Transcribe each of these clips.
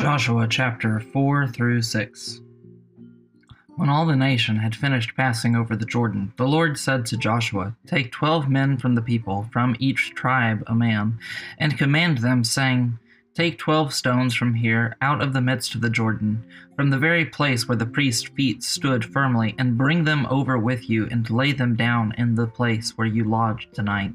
Joshua chapter 4 through 6. When all the nation had finished passing over the Jordan, the Lord said to Joshua, Take twelve men from the people, from each tribe a man, and command them, saying, Take twelve stones from here, out of the midst of the Jordan, from the very place where the priest's feet stood firmly, and bring them over with you, and lay them down in the place where you lodge tonight.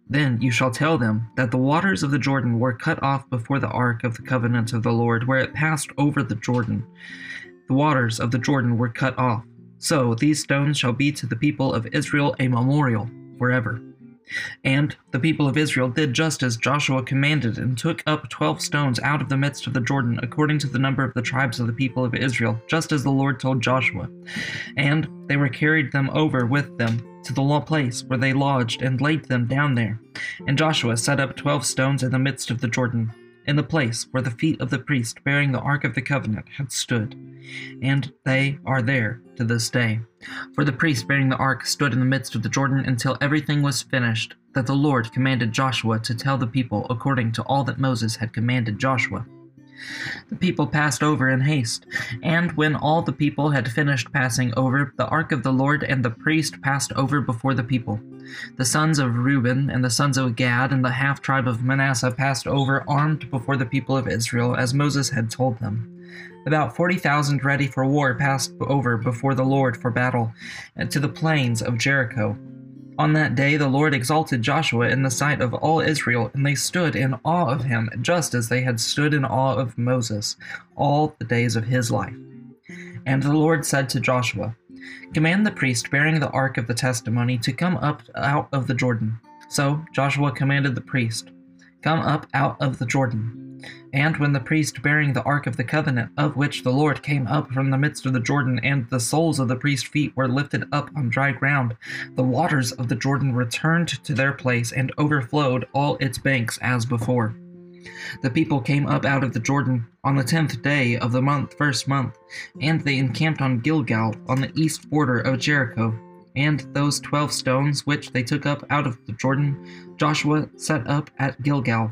Then you shall tell them that the waters of the Jordan were cut off before the ark of the covenant of the Lord, where it passed over the Jordan. The waters of the Jordan were cut off. So these stones shall be to the people of Israel a memorial forever. And the people of Israel did just as Joshua commanded, and took up twelve stones out of the midst of the Jordan, according to the number of the tribes of the people of Israel, just as the Lord told Joshua. And they were carried them over with them to the place where they lodged, and laid them down there. And Joshua set up twelve stones in the midst of the Jordan, in the place where the feet of the priest bearing the ark of the covenant had stood. And they are there to this day. For the priest bearing the ark stood in the midst of the Jordan until everything was finished, that the Lord commanded Joshua to tell the people according to all that Moses had commanded Joshua. The people passed over in haste, and when all the people had finished passing over, the ark of the Lord and the priest passed over before the people. The sons of Reuben and the sons of Gad and the half tribe of Manasseh passed over armed before the people of Israel, as Moses had told them. About forty thousand ready for war passed over before the Lord for battle, to the plains of Jericho. On that day the Lord exalted Joshua in the sight of all Israel, and they stood in awe of him, just as they had stood in awe of Moses all the days of his life. And the Lord said to Joshua, Command the priest bearing the ark of the testimony to come up out of the Jordan. So Joshua commanded the priest, Come up out of the Jordan. And when the priest bearing the ark of the covenant, of which the Lord came up from the midst of the Jordan, and the soles of the priest's feet were lifted up on dry ground, the waters of the Jordan returned to their place and overflowed all its banks as before. The people came up out of the Jordan on the tenth day of the month, first month, and they encamped on Gilgal on the east border of Jericho. And those twelve stones which they took up out of the Jordan, Joshua set up at Gilgal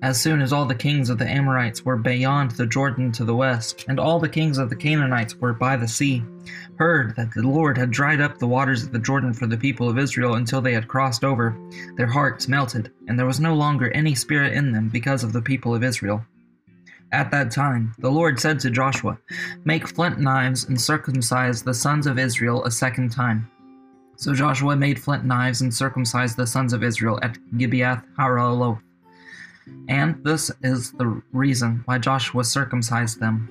As soon as all the kings of the Amorites were beyond the Jordan to the west, and all the kings of the Canaanites were by the sea, heard that the Lord had dried up the waters of the Jordan for the people of Israel until they had crossed over, their hearts melted, and there was no longer any spirit in them because of the people of Israel. At that time, the Lord said to Joshua, Make flint knives and circumcise the sons of Israel a second time. So Joshua made flint knives and circumcised the sons of Israel at Gibeath Haaraloth. And this is the reason why Joshua circumcised them.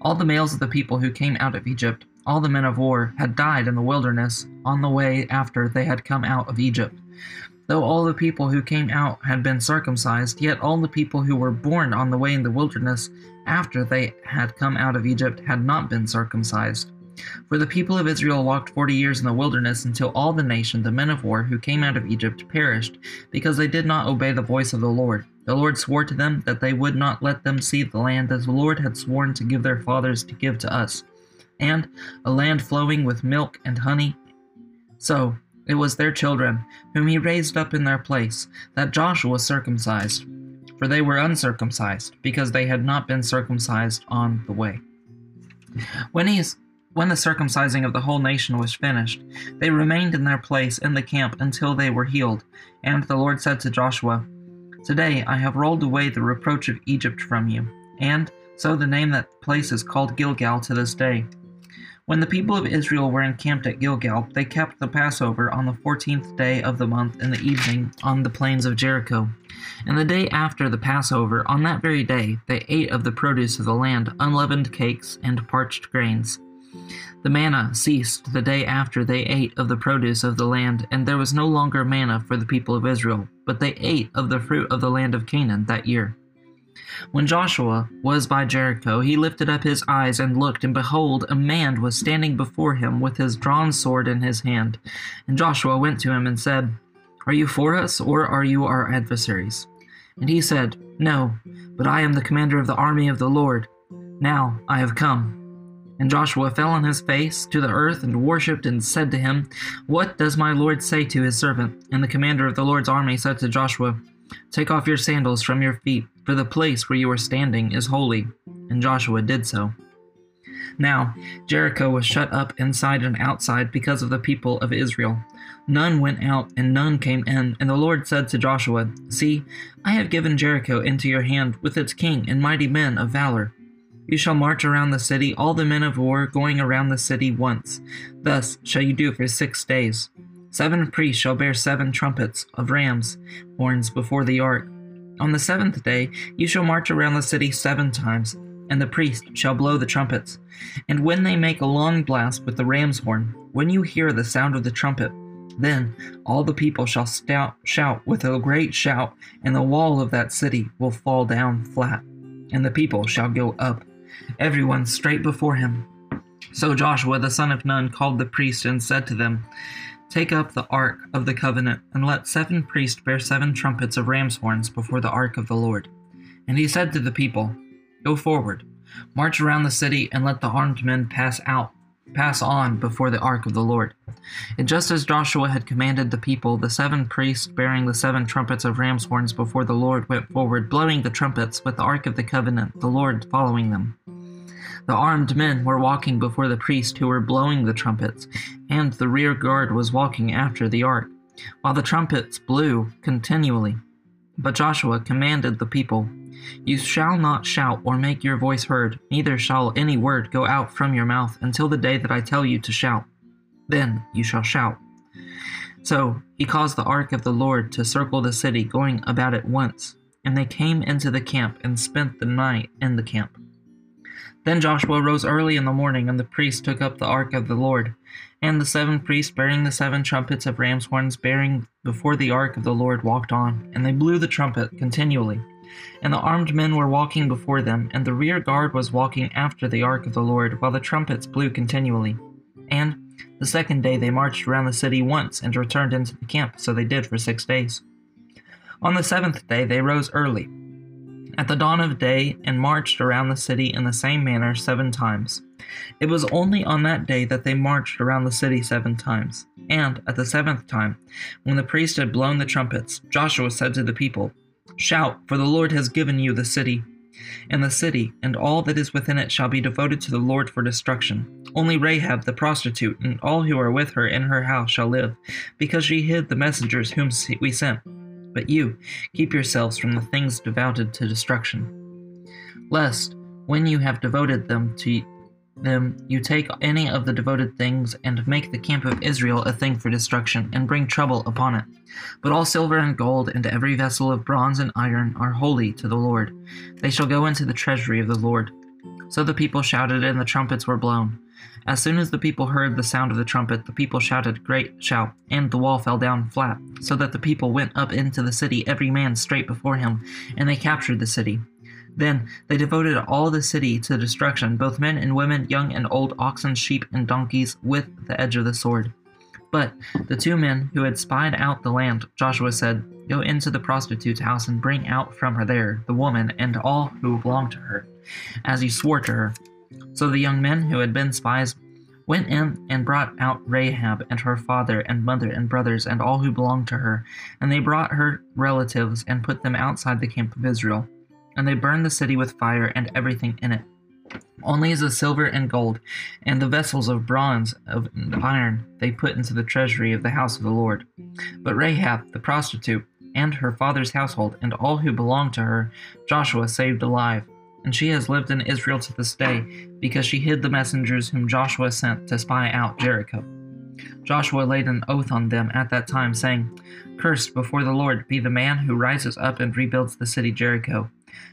All the males of the people who came out of Egypt, all the men of war, had died in the wilderness on the way after they had come out of Egypt. Though all the people who came out had been circumcised, yet all the people who were born on the way in the wilderness after they had come out of Egypt had not been circumcised. For the people of Israel walked forty years in the wilderness until all the nation, the men of war, who came out of Egypt, perished, because they did not obey the voice of the Lord. The Lord swore to them that they would not let them see the land that the Lord had sworn to give their fathers to give to us, and a land flowing with milk and honey. So it was their children, whom he raised up in their place, that Joshua circumcised, for they were uncircumcised, because they had not been circumcised on the way. When he when the circumcising of the whole nation was finished, they remained in their place in the camp until they were healed. And the Lord said to Joshua, Today I have rolled away the reproach of Egypt from you. And so the name that place is called Gilgal to this day. When the people of Israel were encamped at Gilgal, they kept the Passover on the fourteenth day of the month in the evening on the plains of Jericho. And the day after the Passover, on that very day, they ate of the produce of the land, unleavened cakes and parched grains. The manna ceased the day after they ate of the produce of the land, and there was no longer manna for the people of Israel, but they ate of the fruit of the land of Canaan that year. When Joshua was by Jericho, he lifted up his eyes and looked, and behold, a man was standing before him with his drawn sword in his hand. And Joshua went to him and said, Are you for us, or are you our adversaries? And he said, No, but I am the commander of the army of the Lord. Now I have come. And Joshua fell on his face to the earth and worshipped and said to him, What does my Lord say to his servant? And the commander of the Lord's army said to Joshua, Take off your sandals from your feet, for the place where you are standing is holy. And Joshua did so. Now, Jericho was shut up inside and outside because of the people of Israel. None went out and none came in. And the Lord said to Joshua, See, I have given Jericho into your hand with its king and mighty men of valor. You shall march around the city, all the men of war going around the city once. Thus shall you do for six days. Seven priests shall bear seven trumpets of rams' horns before the ark. On the seventh day you shall march around the city seven times, and the priest shall blow the trumpets. And when they make a long blast with the ram's horn, when you hear the sound of the trumpet, then all the people shall stout, shout with a great shout, and the wall of that city will fall down flat, and the people shall go up, everyone straight before him. So Joshua the son of Nun called the priests and said to them, Take up the ark of the covenant, and let seven priests bear seven trumpets of ram's horns before the ark of the Lord. And he said to the people, Go forward, march around the city, and let the armed men pass out, pass on before the ark of the Lord. And just as Joshua had commanded the people, the seven priests bearing the seven trumpets of ram's horns before the Lord went forward, blowing the trumpets with the ark of the covenant, the Lord following them. The armed men were walking before the priest who were blowing the trumpets, and the rear guard was walking after the ark, while the trumpets blew continually. But Joshua commanded the people, You shall not shout or make your voice heard, neither shall any word go out from your mouth until the day that I tell you to shout. Then you shall shout. So he caused the ark of the Lord to circle the city, going about it once. And they came into the camp and spent the night in the camp. Then Joshua rose early in the morning, and the priests took up the ark of the Lord. And the seven priests, bearing the seven trumpets of ram's horns, bearing before the ark of the Lord, walked on, and they blew the trumpet continually. And the armed men were walking before them, and the rear guard was walking after the ark of the Lord, while the trumpets blew continually. And the second day they marched around the city once, and returned into the camp, so they did for six days. On the seventh day they rose early at the dawn of day and marched around the city in the same manner seven times. It was only on that day that they marched around the city seven times. And at the seventh time, when the priest had blown the trumpets, Joshua said to the people, Shout, for the Lord has given you the city. And the city and all that is within it shall be devoted to the Lord for destruction. Only Rahab the prostitute and all who are with her in her house shall live, because she hid the messengers whom we sent. But you, keep yourselves from the things devoted to destruction. Lest, when you have devoted them to them, you take any of the devoted things and make the camp of Israel a thing for destruction, and bring trouble upon it. But all silver and gold and every vessel of bronze and iron are holy to the Lord. They shall go into the treasury of the Lord. So the people shouted, and the trumpets were blown. As soon as the people heard the sound of the trumpet, the people shouted great shout, and the wall fell down flat, so that the people went up into the city, every man straight before him, and they captured the city. Then they devoted all the city to destruction, both men and women, young and old, oxen, sheep, and donkeys, with the edge of the sword. But the two men who had spied out the land, Joshua said, Go into the prostitute's house and bring out from her there the woman and all who belong to her, as you swore to her. So the young men who had been spies went in and brought out Rahab and her father and mother and brothers and all who belonged to her, and they brought her relatives and put them outside the camp of Israel. And they burned the city with fire and everything in it. Only as the silver and gold, and the vessels of bronze and iron they put into the treasury of the house of the Lord. But Rahab the prostitute, and her father's household, and all who belonged to her, Joshua saved alive and she has lived in Israel to this day, because she hid the messengers whom Joshua sent to spy out Jericho. Joshua laid an oath on them at that time, saying, Cursed before the Lord be the man who rises up and rebuilds the city Jericho.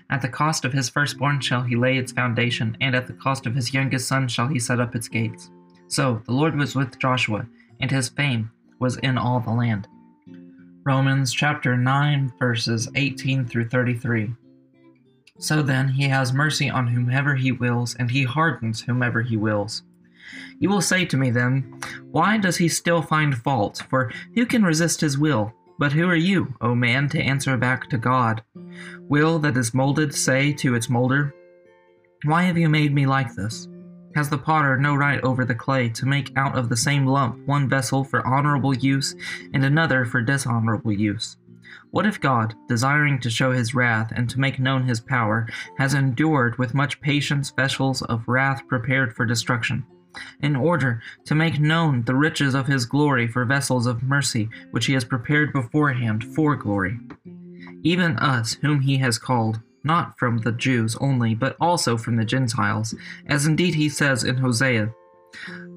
At the cost of his firstborn shall he lay its foundation, and at the cost of his youngest son shall he set up its gates. So the Lord was with Joshua, and his fame was in all the land. Romans chapter 9, verses 18 through 33. So then, he has mercy on whomever he wills, and he hardens whomever he wills. You will say to me then, Why does he still find fault? For who can resist his will? But who are you, O man, to answer back to God? Will that is molded say to its molder, Why have you made me like this? Has the potter no right over the clay to make out of the same lump one vessel for honorable use and another for dishonorable use? What if God, desiring to show his wrath and to make known his power, has endured with much patience vessels of wrath prepared for destruction? in order to make known the riches of his glory for vessels of mercy, which he has prepared beforehand for glory. Even us, whom he has called, not from the Jews only, but also from the Gentiles, as indeed he says in Hosea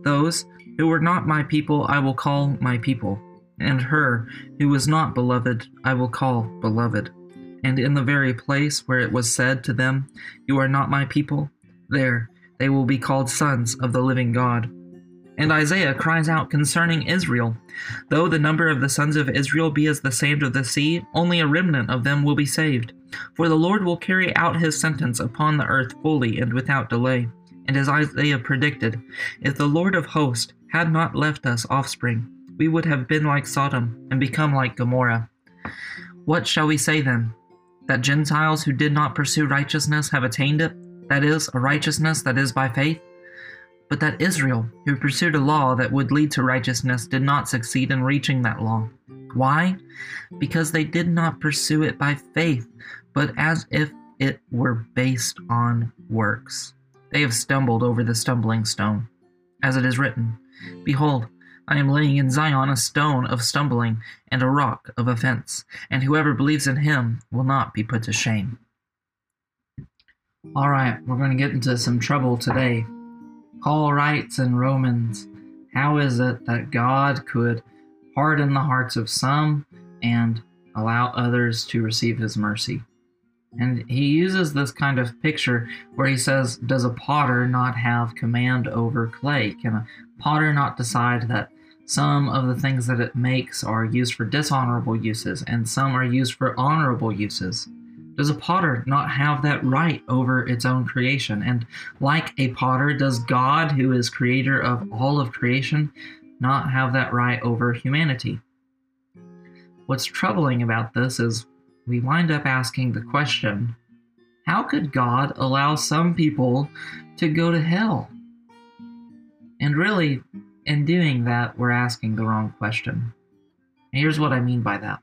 Those who were not my people I will call my people, and her who was not beloved I will call beloved. And in the very place where it was said to them, You are not my people, there they will be called sons of the living God. And Isaiah cries out concerning Israel Though the number of the sons of Israel be as the sand of the sea, only a remnant of them will be saved. For the Lord will carry out his sentence upon the earth fully and without delay. And as Isaiah predicted, if the Lord of hosts had not left us offspring, we would have been like Sodom and become like Gomorrah. What shall we say then? That Gentiles who did not pursue righteousness have attained it? that is, a righteousness that is by faith, but that Israel, who pursued a law that would lead to righteousness, did not succeed in reaching that law. Why? Because they did not pursue it by faith, but as if it were based on works. They have stumbled over the stumbling stone. As it is written, Behold, I am laying in Zion a stone of stumbling and a rock of offense, and whoever believes in him will not be put to shame. All right, we're going to get into some trouble today. Paul writes in Romans, How is it that God could harden the hearts of some and allow others to receive his mercy? And he uses this kind of picture where he says, Does a potter not have command over clay? Can a potter not decide that some of the things that it makes are used for dishonorable uses and some are used for honorable uses? Does a potter not have that right over its own creation? And like a potter, does God, who is creator of all of creation, not have that right over humanity? What's troubling about this is we wind up asking the question how could God allow some people to go to hell? And really, in doing that, we're asking the wrong question. here's what I mean by that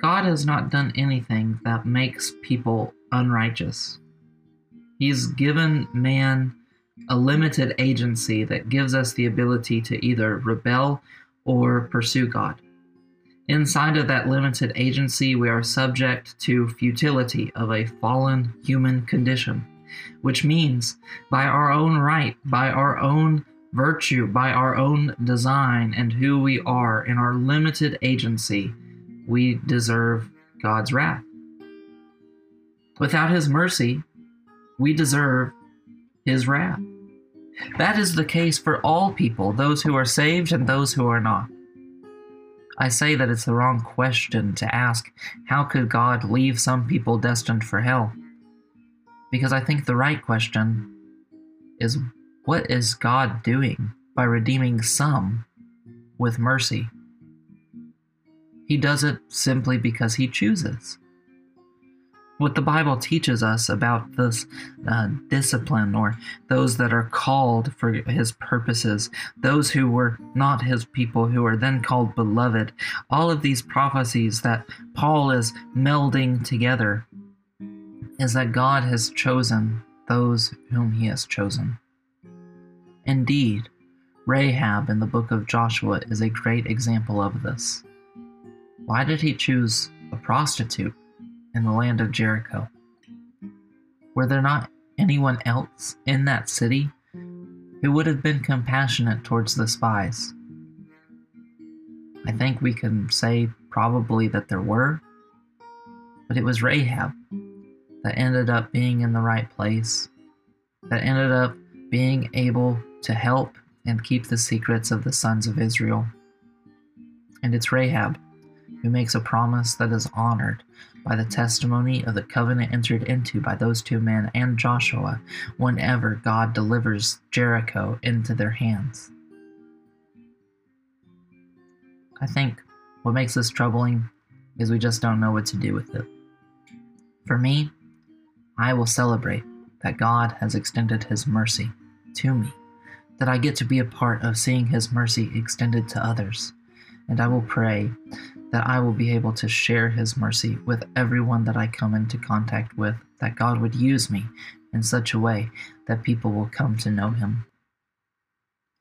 God has not done anything that makes people unrighteous. He's given man a limited agency that gives us the ability to either rebel or pursue God. Inside of that limited agency, we are subject to futility of a fallen human condition, which means by our own right, by our own virtue, by our own design and who we are in our limited agency, we deserve God's wrath. Without His mercy, we deserve His wrath. That is the case for all people, those who are saved and those who are not. I say that it's the wrong question to ask how could God leave some people destined for hell? Because I think the right question is what is God doing by redeeming some with mercy? He does it simply because he chooses. What the Bible teaches us about this uh, discipline, or those that are called for his purposes, those who were not his people, who are then called beloved, all of these prophecies that Paul is melding together, is that God has chosen those whom he has chosen. Indeed, Rahab in the book of Joshua is a great example of this. Why did he choose a prostitute in the land of Jericho? were there not anyone else in that city who would have been compassionate towards the spies? I think we can say probably that there were, but it was Rahab that ended up being in the right place, that ended up being able to help and keep the secrets of the sons of Israel. And it's Rahab who makes a promise that is honored by the testimony of the covenant entered into by those two men and Joshua whenever God delivers Jericho into their hands. I think what makes this troubling is we just don't know what to do with it. For me, I will celebrate that God has extended His mercy to me, that I get to be a part of seeing His mercy extended to others, and I will pray that I will be able to share His mercy with everyone that I come into contact with, that God would use me in such a way that people will come to know Him.